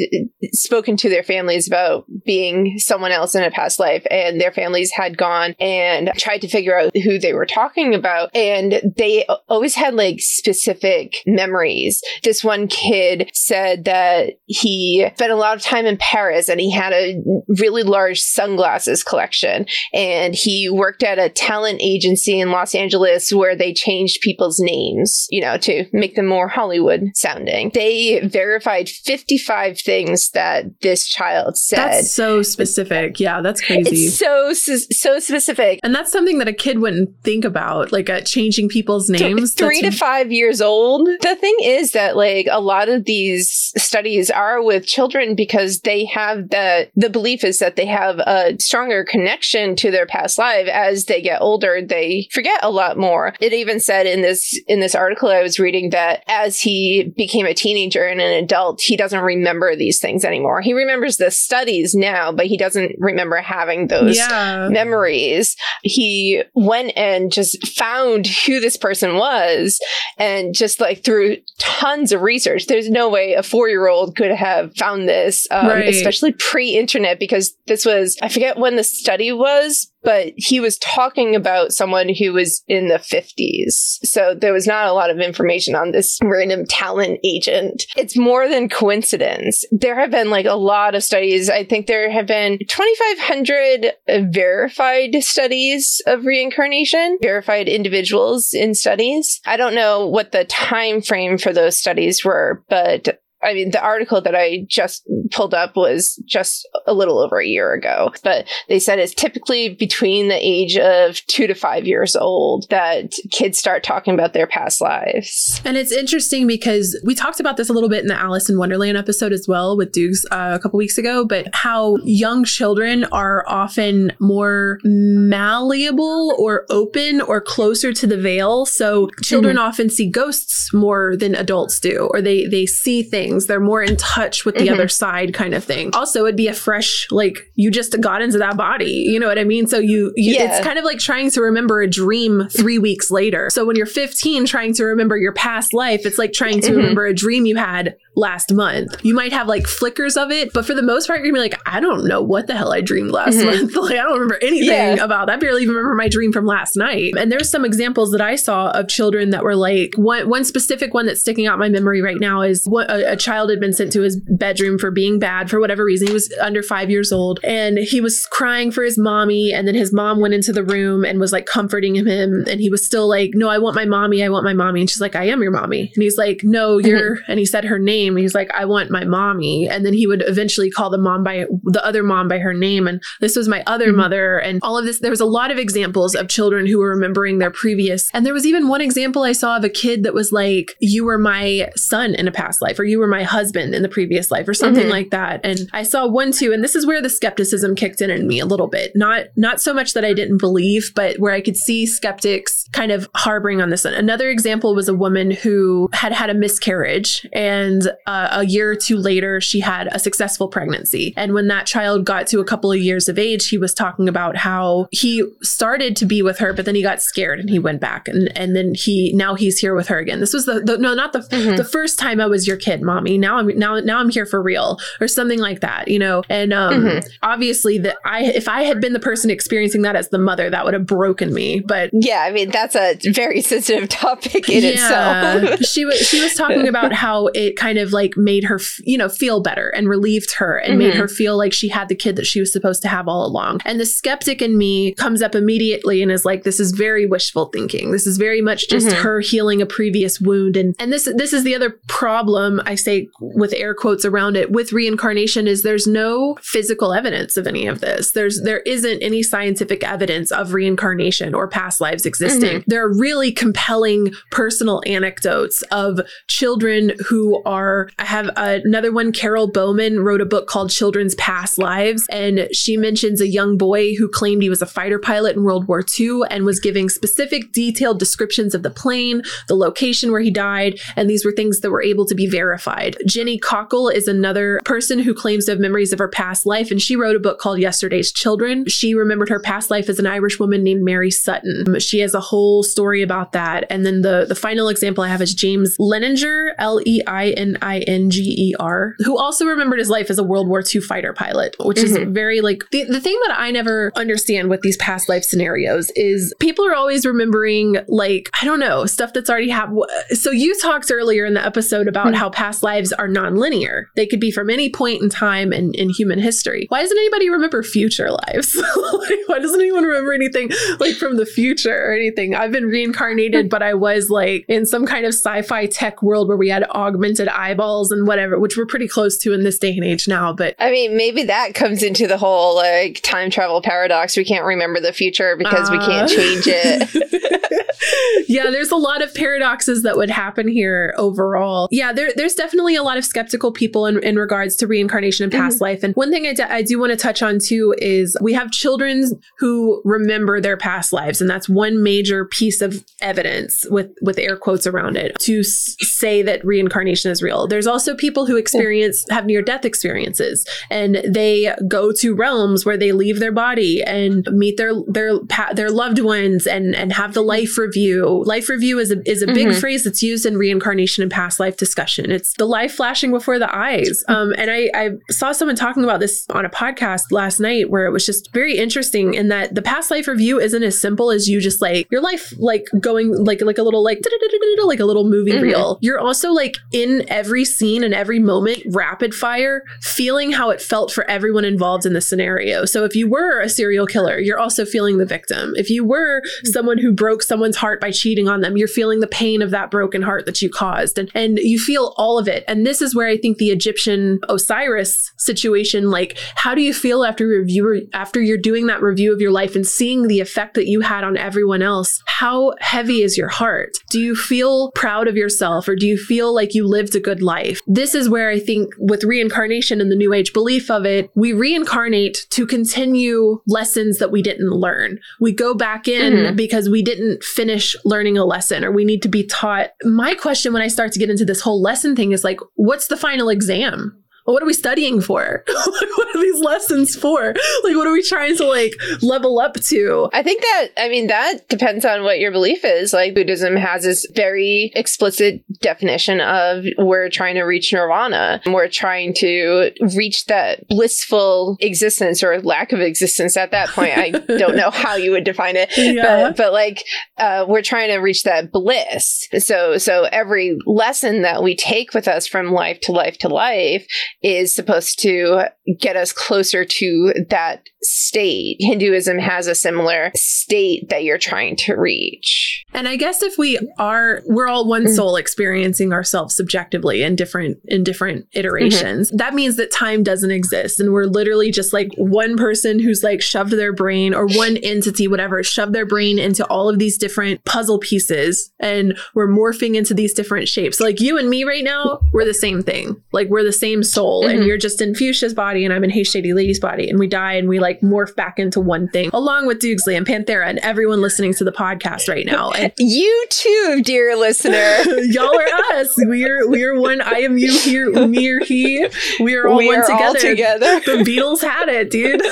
spoken to their families about being someone else in a past life, and their families had gone and tried to figure out who they were talking about, and they always had like specific memories. This one kid said that he spent a lot of time in Paris and he had a really large sunglasses collection. And he worked at a talent agency in Los Angeles where they changed people's names, you know, to make them more Hollywood sounding. They verified 55 things that this child said. That's so specific. Yeah, that's crazy. It's so so specific. And that's something that a kid wouldn't think about, like uh, changing people's names. Three to five years old. The thing is that like a lot of these studies are with children because they have the the belief is that they have a stronger connection to their past life as they get older. They forget a lot more. It even said in this in this article I was reading that as he became a teenager and an adult, he doesn't remember these things anymore. He remembers the studies now, but he doesn't remember having those Yeah. memories. He went and just found who this person was and just like through tons of research. There's no way a four year old could have found this, um, Right. especially pre internet, because this was, I forget when the study was, but he was talking about someone who was in the 50s. So there was not a lot of information on this random talent agent. It's more than coincidence. There have been like a lot of studies. I think there have been 2,500 verified studies of reincarnation, verified individuals in studies. I don't know what the time frame for those studies were, but I mean, the article that I just pulled up was just a little over a year ago, but they said it's typically between the age of two to five years old that kids start talking about their past lives. And it's interesting because we talked about this a little bit in the Alice in Wonderland episode as well with Dukes uh, a couple weeks ago, but how young children are often more malleable or open or closer to the veil. So children often see ghosts more than adults do, or they they see things. They're more in touch with the Mhm. other side, kind of thing. Also, it'd be a fresh like you just got into that body. You know what I mean? So you, you Yeah. it's kind of like trying to remember a dream three weeks later. So when you're 15, trying to remember your past life, it's like trying to Mhm. remember a dream you had last month. You might have like flickers of it, but for the most part, you're gonna be like, I don't know what the hell I dreamed last Mhm. month. like, I don't remember anything Yeah. about that. I barely even remember my dream from last night. And there's some examples that I saw of children that were like, one, one specific one that's sticking out in my memory right now is what a, a child had been sent to his bedroom for being bad for whatever reason. He was under five years old and he was crying for his mommy. And then his mom went into the room and was like comforting him. And he was still like, No, I want my mommy. I want my mommy. And she's like, I am your mommy. And he's like, No, you're, and he said her name. And he's like, I want my mommy. And then he would eventually call the mom by the other mom by her name. And this was my other Mhm. mother. And all of this, there was a lot of examples of children who were remembering their previous. And there was even one example I saw of a kid that was like, You were my son in a past life, or you were my husband in the previous life, or something Mhm. like that. And I saw one too, and this is where the skepticism kicked in in me a little bit. Not not so much that I didn't believe, but where I could see skeptics kind of harboring on this. Another example was a woman who had had a miscarriage, and uh, a year or two later, she had a successful pregnancy. And when that child got to a couple of years of age, he was talking about how he started to be with her, but then he got scared and he went back, and and then he now he's here with her again. This was the, the no, not the Mhm. the first time I was your kid, mommy. Now I'm now now I'm here for real, or something like that, you know. And um, Mhm. obviously, that I if I had been the person experiencing that as the mother, that would have broken me. But Yeah, I mean, that's a very sensitive topic in itself. she was she was talking about how it kind of like made her you know feel better and relieved her and made Mhm. her feel like she had the kid that she was supposed to have all along. And the skeptic in me comes up immediately and is like, this is very wishful thinking. This is very much just Mhm. her healing a previous wound. And and this this is the other problem I say with air quotes around it with reincarnation is there's no physical evidence of any of this. There's there isn't any scientific evidence of reincarnation or past lives existing. Mm-hmm. There are really compelling personal anecdotes of children who are I have uh, another one Carol Bowman wrote a book called Children's Past Lives and she mentions a young boy who claimed he was a fighter pilot in World War II and was giving specific detailed descriptions of the plane, the location where he died, and these were things that were able to be verified. Jenny Cockell is another person who claims to have memories of her past life, and she wrote a book called Yesterday's Children. She remembered her past life as an Irish woman named Mary Sutton. She has a whole whole story about that. And then the the final example I have is James Leininger, L E I N I N G E R, who also remembered his life as a World War II fighter pilot, which is Mhm. very like the, the thing that I never understand with these past life scenarios is people are always remembering like I don't know stuff that's already happened. So you talked earlier in the episode about Mhm. how past lives are non-linear. They could be from any point in time in, in human history. Why doesn't anybody remember future lives? like, why doesn't anyone remember anything like from the future or anything? I've been reincarnated, but I was like in some kind of sci-fi tech world where we had augmented eyeballs and whatever, which we're pretty close to in this day and age now. But I mean, maybe that comes into the whole like time travel paradox. We can't remember the future because we can't Uh. change it. yeah, there's a lot of paradoxes that would happen here overall. Yeah, there, there's definitely a lot of skeptical people in, in regards to reincarnation and past life. And one thing I, d- I do want to touch on too is we have children who remember their past lives, and that's one major piece of evidence with with air quotes around it to s- say that reincarnation is real. There's also people who experience have near death experiences, and they go to realms where they leave their body and meet their their their loved ones and and have the life review. Life review is a is a big Mhm. phrase that's used in reincarnation and past life discussion. It's the life flashing before the eyes. Um, and I I saw someone talking about this on a podcast last night where it was just very interesting in that the past life review isn't as simple as you just like your life like going like like a little like like a little movie Mhm. reel. You're also like in every scene and every moment, rapid fire, feeling how it felt for everyone involved in the scenario. So if you were a serial killer, you're also feeling the victim. If you were someone who broke someone's heart by cheating on them, you're feeling the pain of that broken heart that you caused. And and you feel all of it. And this is where I think the Egyptian Osiris situation, like, how do you feel after review after you're doing that review of your life and seeing the effect that you had on everyone else? How heavy is your heart? Do you feel proud of yourself or do you feel like you lived a good life? This is where I think with reincarnation and the new age belief of it, we reincarnate to continue lessons that we didn't learn. We go back in Mhm. because we didn't finish learning a lesson or we need to be taught. My question when I start to get into this whole lesson thing is like, what's the final exam? What are we studying for? what are these lessons for? Like, what are we trying to like level up to? I think that, I mean, that depends on what your belief is. Like, Buddhism has this very explicit definition of we're trying to reach nirvana. We're trying to reach that blissful existence or lack of existence at that point. I don't know how you would define it. Yeah. But, but like, uh, we're trying to reach that bliss. So, so every lesson that we take with us from life to life to life is supposed to get us closer to that state. Hinduism has a similar state that you're trying to reach. And I guess if we are, we're all one Mm. soul experiencing ourselves subjectively in different in different iterations. That means that time doesn't exist, and we're literally just like one person who's like shoved their brain or one entity, whatever, shoved their brain into all of these different puzzle pieces, and we're morphing into these different shapes. Like you and me right now, we're the same thing. Like we're the same soul, and Mhm. you're just in Fuchsia's body, and I'm in Hey Shady Lady's body, and we die, and we like morph back into one thing, along with Doogsley and Panthera and everyone listening to the podcast right now. And You too, dear listener. Y'all are us. We're we're one. I am you. Here, me or he. We are all we one are together. all together. The Beatles had it, dude.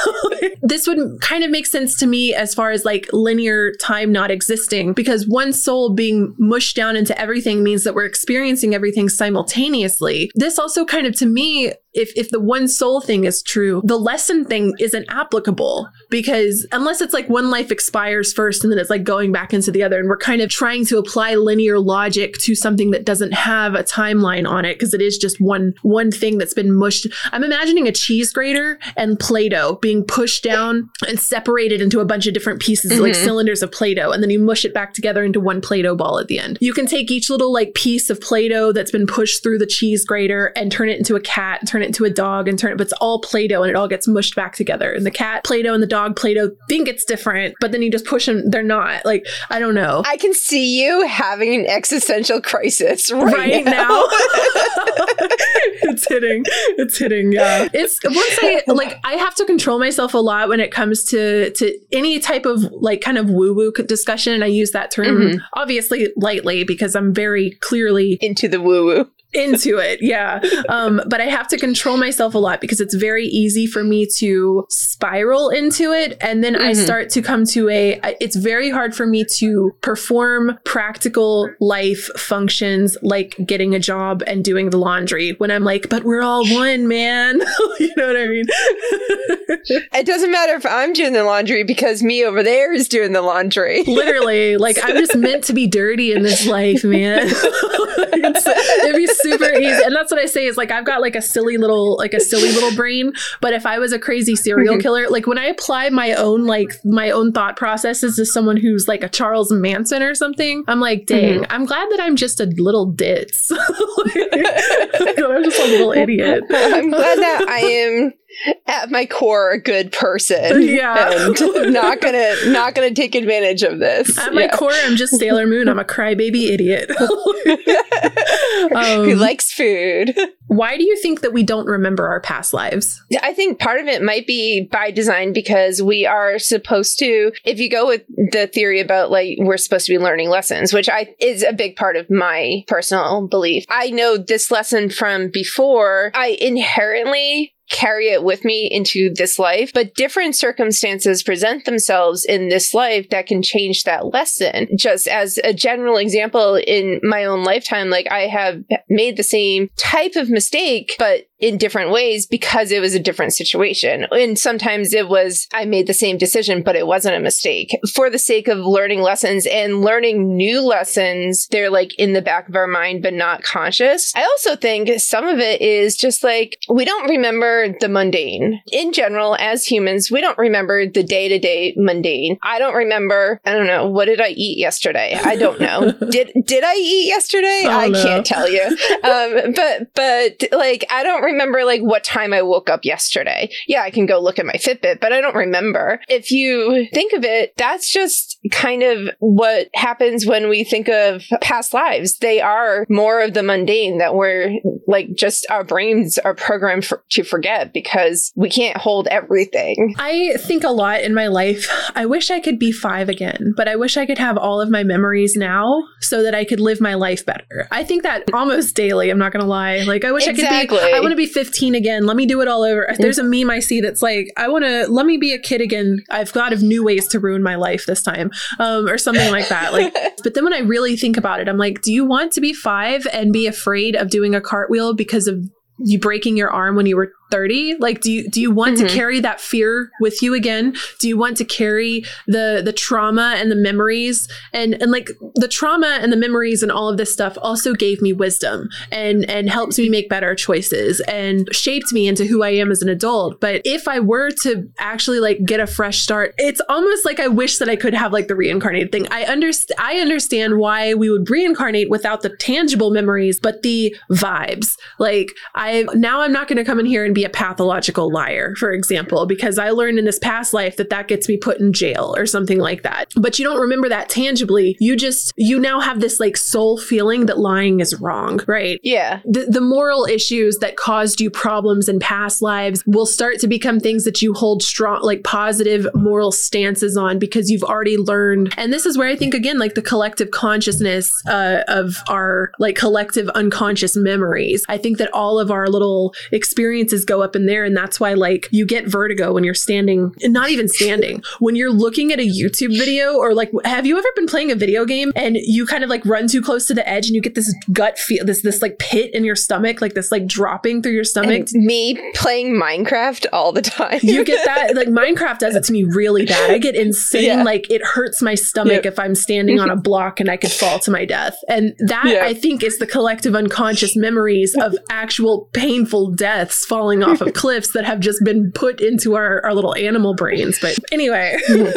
this would kind of make sense to me as far as like linear time not existing, because one soul being mushed down into everything means that we're experiencing everything simultaneously. This also kind of to me if if the one soul thing is true, the lesson thing isn't applicable because unless it's like one life expires first and then it's like going back into the other and we're kind of trying to apply linear logic to something that doesn't have a timeline on it because it is just one one thing that's been mushed. I'm imagining a cheese grater and Play-Doh being pushed down and separated into a bunch of different pieces like Mhm. cylinders of Play-Doh and then you mush it back together into one Play-Doh ball at the end. You can take each little like piece of Play-Doh that's been pushed through the cheese grater and turn it into a cat, turn it into a dog and turn it, but it's all Play-Doh and it all gets mushed back together. And the cat Play-Doh and the dog Play-Doh think it's different, but then you just push them, they're not. Like, I don't know. I can see you having an existential crisis right, Right, now. now, it's hitting. It's hitting. Yeah, it's once I like I have to control myself a lot when it comes to to any type of like kind of woo woo discussion. And I use that term Mhm. obviously lightly because I'm very clearly Into the woo woo. Into it. Yeah. Um, but I have to control myself a lot because it's very easy for me to spiral into it. And then I Mhm. start to come to a, it's very hard for me to perform practical life functions like getting a job and doing the laundry when I'm like, but we're all one, man. you know what I mean? It doesn't matter if I'm doing the laundry because me over there is doing the laundry. Literally, like I'm just meant to be dirty in this life, man. It's- it'd be super easy, and that's what I say is like I've got like a silly little, like a silly little brain. But if I was a crazy serial Mhm. killer, like when I apply my own like my own thought processes to someone who's like a Charles Manson or something, I'm like, dang, I'm glad that I'm just a little ditz. I'm just a little idiot. I'm glad that I am at my core a good person. Yeah. And not gonna not gonna take advantage of this. At my Yeah. core, I'm just Sailor Moon. I'm a crybaby idiot. Who Um, likes food. Why do you think that we don't remember our past lives? I think part of it might be by design because we are supposed to, if you go with the theory about like we're supposed to be learning lessons, which I is a big part of my personal belief. I know this lesson from before. I inherently carry it with me into this life, but different circumstances present themselves in this life that can change that lesson. Just as a general example in my own lifetime, like I have made the same type of mistake, but in different ways because it was a different situation. And sometimes it was, I made the same decision, but it wasn't a mistake. For the sake of learning lessons and learning new lessons, they're like in the back of our mind, but not conscious. I also think some of it is just like, we don't remember the mundane. In general, as humans, we don't remember the day to day mundane. I don't remember, I don't know, what did I eat yesterday? I don't know. did, did I eat yesterday? Oh, I no. can't tell you. Um, but, but like, I don't remember like what time I woke up yesterday. Yeah, I can go look at my Fitbit, but I don't remember. If you think of it, that's just kind of what happens when we think of past lives. They are more of the mundane that we're like just our brains are programmed for, to forget because we can't hold everything. I think a lot in my life. I wish I could be five again, but I wish I could have all of my memories now so that I could live my life better. I think that almost daily. I'm not going to lie. Like, I wish I could Exactly. be, I want to be 15 again. Let me do it all over. There's a meme I see that's like, I want to, let me be a kid again. I've thought of new ways to ruin my life this time, um, or something like that. Like, but then when I really think about it, I'm like, do you want to be five and be afraid of doing a cartwheel because of you breaking your arm when you were 30 like do you do you want Mhm. to carry that fear with you again? Do you want to carry the the trauma and the memories? And and like the trauma and the memories and all of this stuff also gave me wisdom and and helps me make better choices and shaped me into who I am as an adult. But if I were to actually like get a fresh start it's almost like I wish that I could have like the reincarnated thing. I understand I understand why we would reincarnate without the tangible memories but the vibes. Like I now I'm not going to come in here and be a pathological liar, for example, because I learned in this past life that that gets me put in jail or something like that. But you don't remember that tangibly. You just you now have this like soul feeling that lying is wrong, right? Yeah. the, the moral issues that caused you problems in past lives will start to become things that you hold strong like positive moral stances on because you've already learned and this is where i think again like the collective consciousness uh, of our like collective unconscious memories i think that all of our little experiences go up in there and that's why like you get vertigo when you're standing and not even standing when you're looking at a youtube video or like have you ever been playing a video game and you kind of like run too close to the edge and you get this gut feel this this like pit in your stomach like this like dropping through your stomach And me playing Minecraft all the time. you get that like minecraft does it to me really bad i get insane Yeah. like it hurts my stomach Yep. if i'm standing on a block and i could fall to my death and that Yeah. i think is the collective unconscious memories of actual painful deaths falling off of cliffs that have just been put into our, our little animal brains but anyway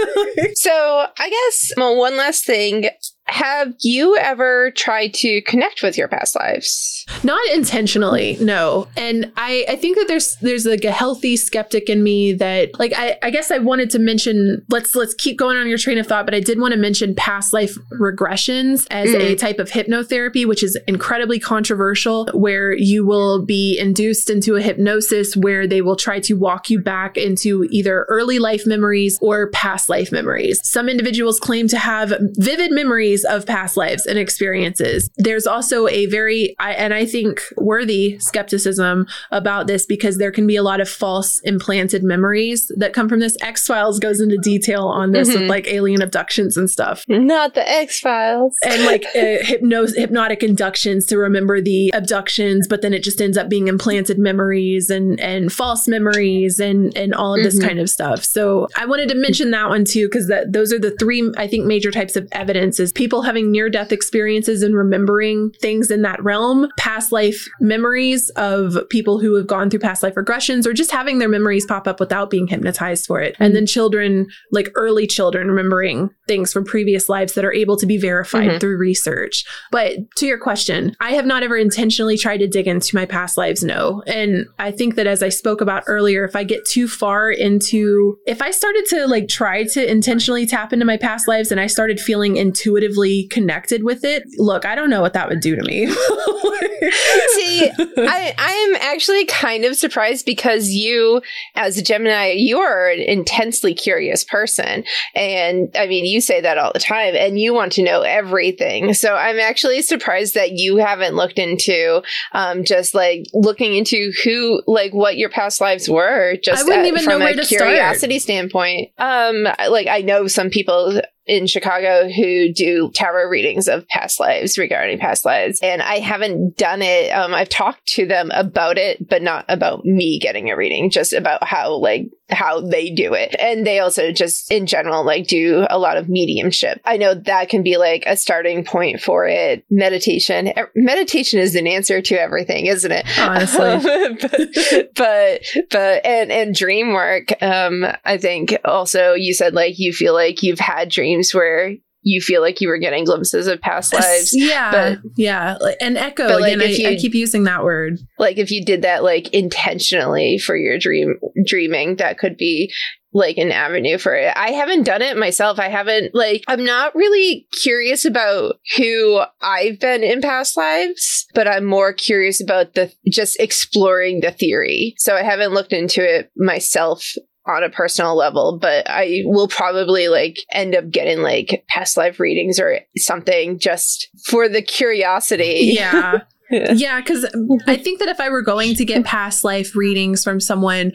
So, I guess well, one last thing. Have you ever tried to connect with your past lives? Not intentionally no. And i i think that there's there's like a healthy skeptic in me that like i i guess i wanted to mention let's let's keep going on your train of thought but i did want to mention past life regressions as a mm. type of hypnotherapy which is incredibly controversial where you will be induced into a hypnosis where they will try to walk you back into either early life memories or past life memories. Some individuals claim to have vivid memories memories of past lives and experiences. There's also a very, I, and I think worthy skepticism about this because there can be a lot of false implanted memories that come from this. X Files goes into detail on this Mhm. with like alien abductions and stuff. Not the X Files. And like uh, hypnos- hypnotic inductions to remember the abductions, but then it just ends up being implanted memories and and false memories and and all of this Mhm. kind of stuff. So I wanted to mention that one too because that those are the three I think major types of evidence is people having near death experiences and remembering things in that realm, past life memories of people who have gone through past life regressions or just having their memories pop up without being hypnotized for it. And then children like early children remembering things from previous lives that are able to be verified Mhm. through research. But to your question, I have not ever intentionally tried to dig into my past lives, no. And I think that as I spoke about earlier, if I get too far into, if I started to like try to intentionally tap into my past lives and I started feeling intuitively connected with it, look, I don't know what that would do to me. See, I I am actually kind of surprised because you, as a Gemini, you are an intensely curious person, and I mean, you say that all the time, and you want to know everything. So I'm actually surprised that you haven't looked into, um, just like looking into who, like, what your past lives were, just I wouldn't at- even from know where a to start. curiosity standpoint. Um, like I know some people in Chicago who do tarot readings of past lives regarding past lives. And I haven't done it. Um, I've talked to them about it, but not about me getting a reading, just about how, like, how they do it. And they also just in general, like, do a lot of mediumship. I know that can be like a starting point for it. Meditation. Meditation is an answer to everything, isn't it? Honestly. Um, but, but, but, and, and dream work. Um, I think also you said like you feel like you've had dreams where you feel like you were getting glimpses of past lives. yeah. but- yeah. Like, and echo but, like, again. if I, I you- keep using that word. Like if you did that like intentionally for your dream dreaming, that could be like an avenue for it. I haven't done it myself. I haven't like I'm not really curious about who I've been in past lives, but I'm more curious about the just exploring the theory. So I haven't looked into it myself on a personal level, but I will probably like end up getting like past life readings or something just for the curiosity. Yeah. Yeah. Yeah, because I think that if I were going to get past life readings from someone,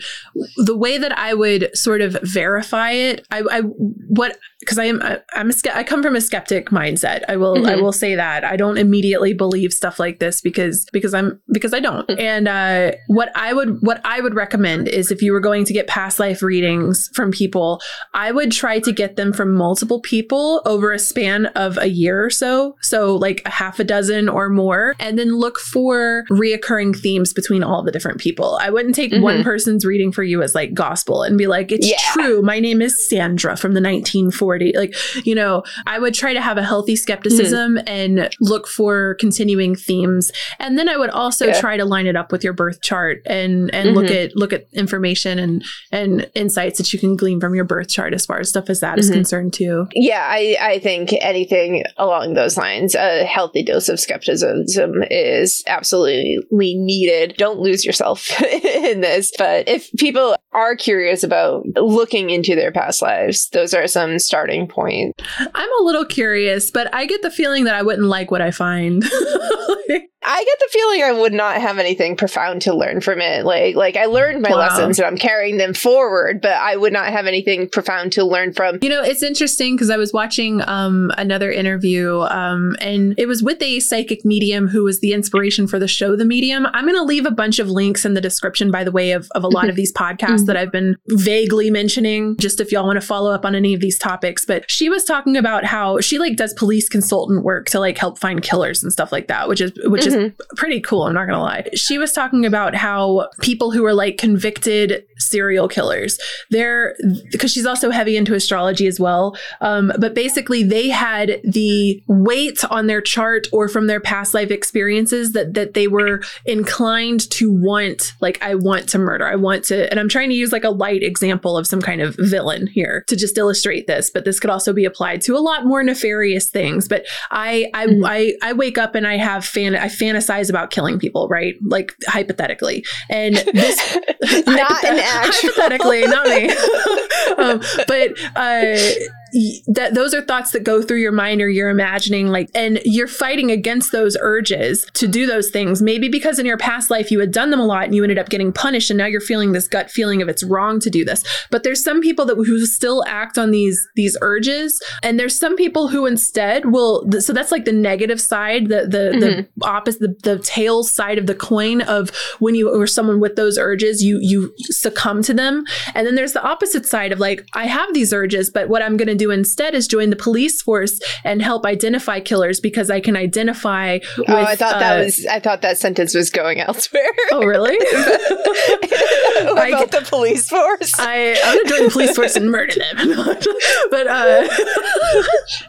the way that I would sort of verify it, I, I what because I am I, I'm a, I come from a skeptic mindset. I will I Mhm. will say that I don't immediately believe stuff like this because because I'm because I don't. And uh, what I would what I would recommend is if you were going to get past life readings from people, I would try to get them from multiple people over a span of a year or so. So, like a half a dozen or more, and then look for reoccurring themes between all the different people. I wouldn't take one Mhm. person's reading for you as like gospel and be like, it's Yeah. true. My name is Sandra from the 1940. Like, you know, I would try to have a healthy skepticism and look for continuing themes. And then I would also Yeah. try to line it up with your birth chart and and look at look at information and and insights that you can glean from your birth chart as far as stuff as that is Mhm. concerned too. Yeah, I, I think anything along those lines, a healthy dose of skepticism is absolutely needed. Don't lose yourself in this. But if people are curious about looking into their past lives, those are some starting points. I'm a little curious, but I get the feeling that I wouldn't like what I find. I get the feeling I would not have anything profound to learn from it. Like, like I learned my Wow. lessons and I'm carrying them forward, but I would not have anything profound to learn from. You know, it's interesting because I was watching um, another interview, um, and it was with a psychic medium who was the inspiration for the show The Medium. I'm going to leave a bunch of links in the description, by the way, of, of a lot of these podcasts that I've been vaguely mentioning, just if y'all want to follow up on any of these topics. But she was talking about how she like does police consultant work to like help find killers and stuff like that, which is which is Mhm. pretty cool. I'm not gonna lie. She was talking about how people who are like convicted serial killers, they're because she's also heavy into astrology as well. Um, but basically, they had the weight on their chart or from their past life experiences that that they were inclined to want. Like, I want to murder. I want to, and I'm trying to use like a light example of some kind of villain here to just illustrate this. But this could also be applied to a lot more nefarious things. But I I Mhm. I, I wake up and I have fan I fantasize about killing people, right? Like hypothetically. And this not hypothet- an actual. hypothetically, not me. um, but uh that those are thoughts that go through your mind or you're imagining like and you're fighting against those urges to do those things. Maybe because in your past life you had done them a lot and you ended up getting punished and now you're feeling this gut feeling of it's wrong to do this. But there's some people that who still act on these these urges and there's some people who instead will so that's like the negative side the the, mm-hmm. the opposite the, the tail side of the coin of when you or someone with those urges you you succumb to them. And then there's the opposite side of like i have these urges but what i'm going to do instead is join the police force and help identify killers because I can identify. With, oh, I thought uh, that was. I thought that sentence was going elsewhere. Oh, really? About I, the police force. I I'm gonna join the police force and murder them. but uh,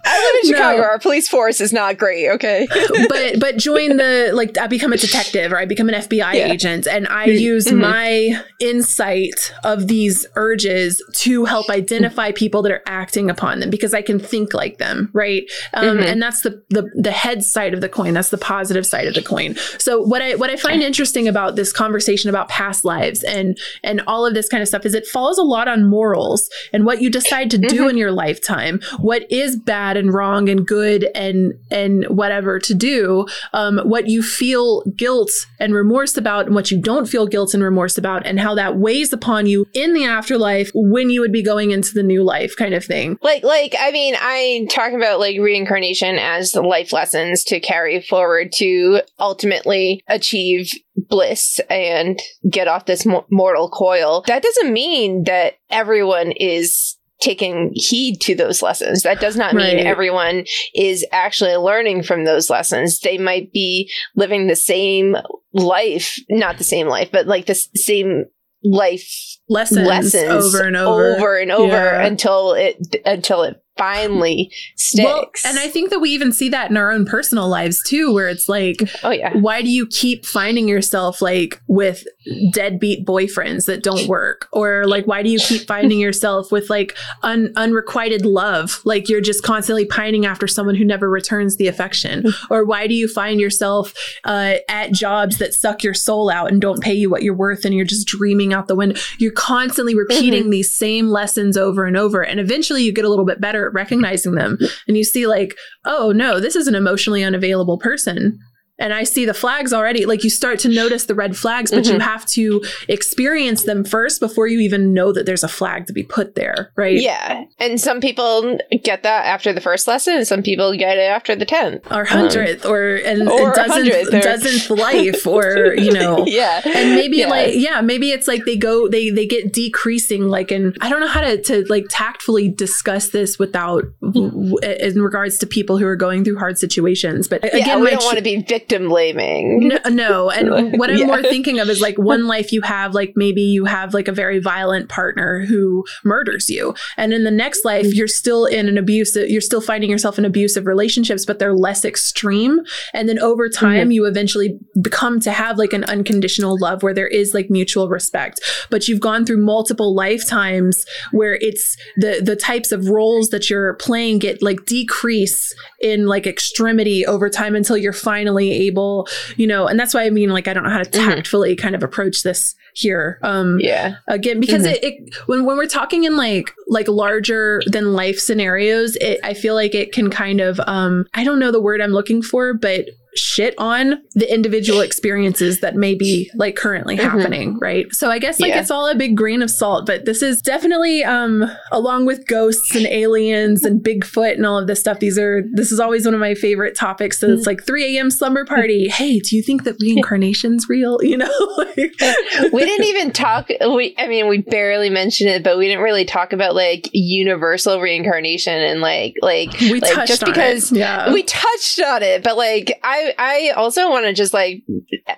I live in Chicago. No. Our police force is not great. Okay, but but join the like I become a detective or I become an FBI yeah. agent and I mm-hmm. use mm-hmm. my insight of these urges to help identify people that are acting upon upon them because I can think like them, right? Um, mm-hmm. And that's the, the the head side of the coin. That's the positive side of the coin. So what I what I find interesting about this conversation about past lives and and all of this kind of stuff is it falls a lot on morals and what you decide to do mm-hmm. in your lifetime. What is bad and wrong and good and and whatever to do. Um, what you feel guilt and remorse about, and what you don't feel guilt and remorse about, and how that weighs upon you in the afterlife when you would be going into the new life, kind of thing. Like like I mean I talk about like reincarnation as life lessons to carry forward to ultimately achieve bliss and get off this mortal coil. That doesn't mean that everyone is taking heed to those lessons. That does not mean right. everyone is actually learning from those lessons. They might be living the same life, not the same life, but like the same life lessons, lessons over and over, over and over yeah. until it until it finally sticks. Well, and I think that we even see that in our own personal lives too, where it's like, oh yeah, why do you keep finding yourself like with deadbeat boyfriends that don't work, or like why do you keep finding yourself with like un- unrequited love, like you're just constantly pining after someone who never returns the affection, or why do you find yourself uh, at jobs that suck your soul out and don't pay you what you're worth, and you're just dreaming out the window? You're constantly repeating mm-hmm. these same lessons over and over, and eventually you get a little bit better recognizing them. And you see like oh no this is an emotionally unavailable person and I see the flags already. Like you start to notice the red flags, but mm-hmm. you have to experience them first before you even know that there's a flag to be put there, right? Yeah. And some people get that after the first lesson, and some people get it after the tenth or hundredth, um, or and or doesn't doesn't life, or you know, yeah. And maybe yeah. like yeah, maybe it's like they go they they get decreasing. Like, and I don't know how to to like tactfully discuss this without in regards to people who are going through hard situations. But yeah, again, we don't want to be victim victim blaming. No, no. and what I'm yeah. more thinking of is like one life you have, like maybe you have like a very violent partner who murders you, and in the next life you're still in an abusive, you're still finding yourself in abusive relationships, but they're less extreme. And then over time, mm-hmm. you eventually become to have like an unconditional love where there is like mutual respect. But you've gone through multiple lifetimes where it's the the types of roles that you're playing get like decrease in like extremity over time until you're finally able, you know, and that's why I mean, like, I don't know how to mm-hmm. tactfully mm-hmm. kind of approach this here. Um, yeah. Again, because mm-hmm. it, it, when, when we're talking in like, like larger than life scenarios, it, I feel like it can kind of, um, I don't know the word I'm looking for, but shit on the individual experiences that may be like currently mm-hmm. happening, right? So I guess like yeah. it's all a big grain of salt, but this is definitely um along with ghosts and aliens and Bigfoot and all of this stuff. These are this is always one of my favorite topics. So it's like 3 a.m. slumber party. Hey, do you think that reincarnation's real? You know, we didn't even talk. We I mean, we barely mentioned it, but we didn't really talk about like universal reincarnation and like like we like, touched just because it. Yeah. we touched on it, but like I I also want to just like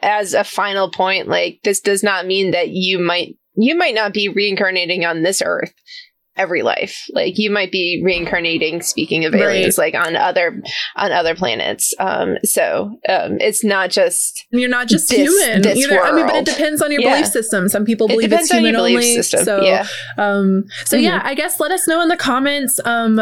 as a final point, like this does not mean that you might you might not be reincarnating on this earth every life. Like you might be reincarnating, speaking of aliens, right. like on other on other planets. Um, so um, it's not just you're not just this, human. This either. I mean, but it depends on your yeah. belief system. Some people believe it it's human only. System. So, yeah. um, so mm-hmm. yeah, I guess let us know in the comments. Um,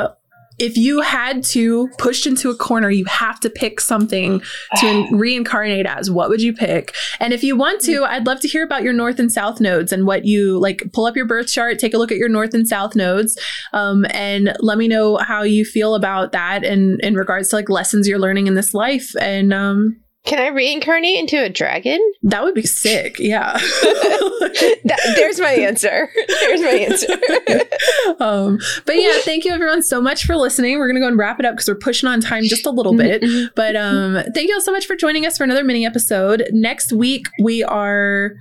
if you had to pushed into a corner, you have to pick something to reincarnate as. What would you pick? And if you want to, I'd love to hear about your north and south nodes and what you like. Pull up your birth chart, take a look at your north and south nodes, um, and let me know how you feel about that and in regards to like lessons you're learning in this life. And um, Can I reincarnate into a dragon? that would be sick. Yeah. That- there's my answer. There's my answer. um, but yeah, thank you everyone so much for listening. We're gonna go and wrap it up because we're pushing on time just a little bit. But um, thank you all so much for joining us for another mini episode. Next week we are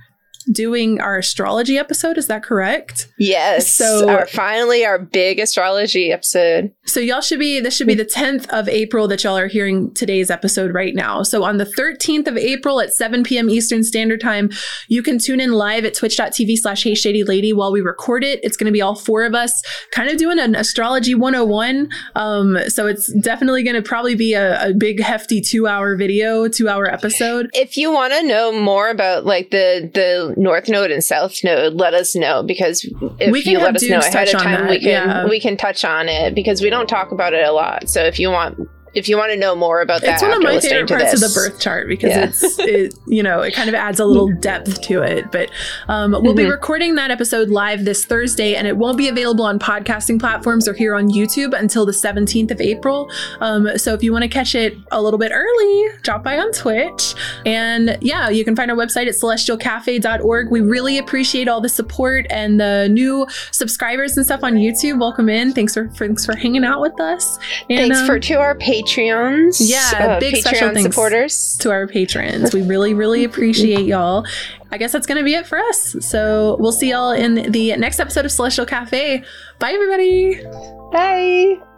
doing our astrology episode. Is that correct? yes. So- our, finally, our big astrology episode. So y'all should be this should be the 10th of April that y'all are hearing today's episode right now. So on the 13th of April at 7 p.m. Eastern Standard Time, you can tune in live at twitch.tv slash hey shady lady while we record it. It's gonna be all four of us kind of doing an astrology 101. Um, so it's definitely gonna probably be a, a big hefty two-hour video, two-hour episode. If you want to know more about like the the north node and south node, let us know because if you let us know ahead of time, we can yeah. we can touch on it because we don't talk about it a lot. So if you want if you want to know more about that, It's one of my favorite parts of the birth chart because Yeah. it's it you know it kind of adds a little depth to it. But um, we'll be Mhm. recording that episode live this Thursday, and it won't be available on podcasting platforms or here on YouTube until the 17th of April. Um, so if you want to catch it a little bit early, drop by on Twitch. And yeah, you can find our website at celestialcafe.org. We really appreciate all the support and the new subscribers and stuff on YouTube. Welcome in. Thanks for thanks for hanging out with us. And, Thanks um, for to our Patreons. Yeah, uh, big Patreon special thanks. supporters. to our patrons. We really, really appreciate y'all. I guess that's going to be it for us. So we'll see y'all in the next episode of Celestial Cafe. Bye, everybody. Bye.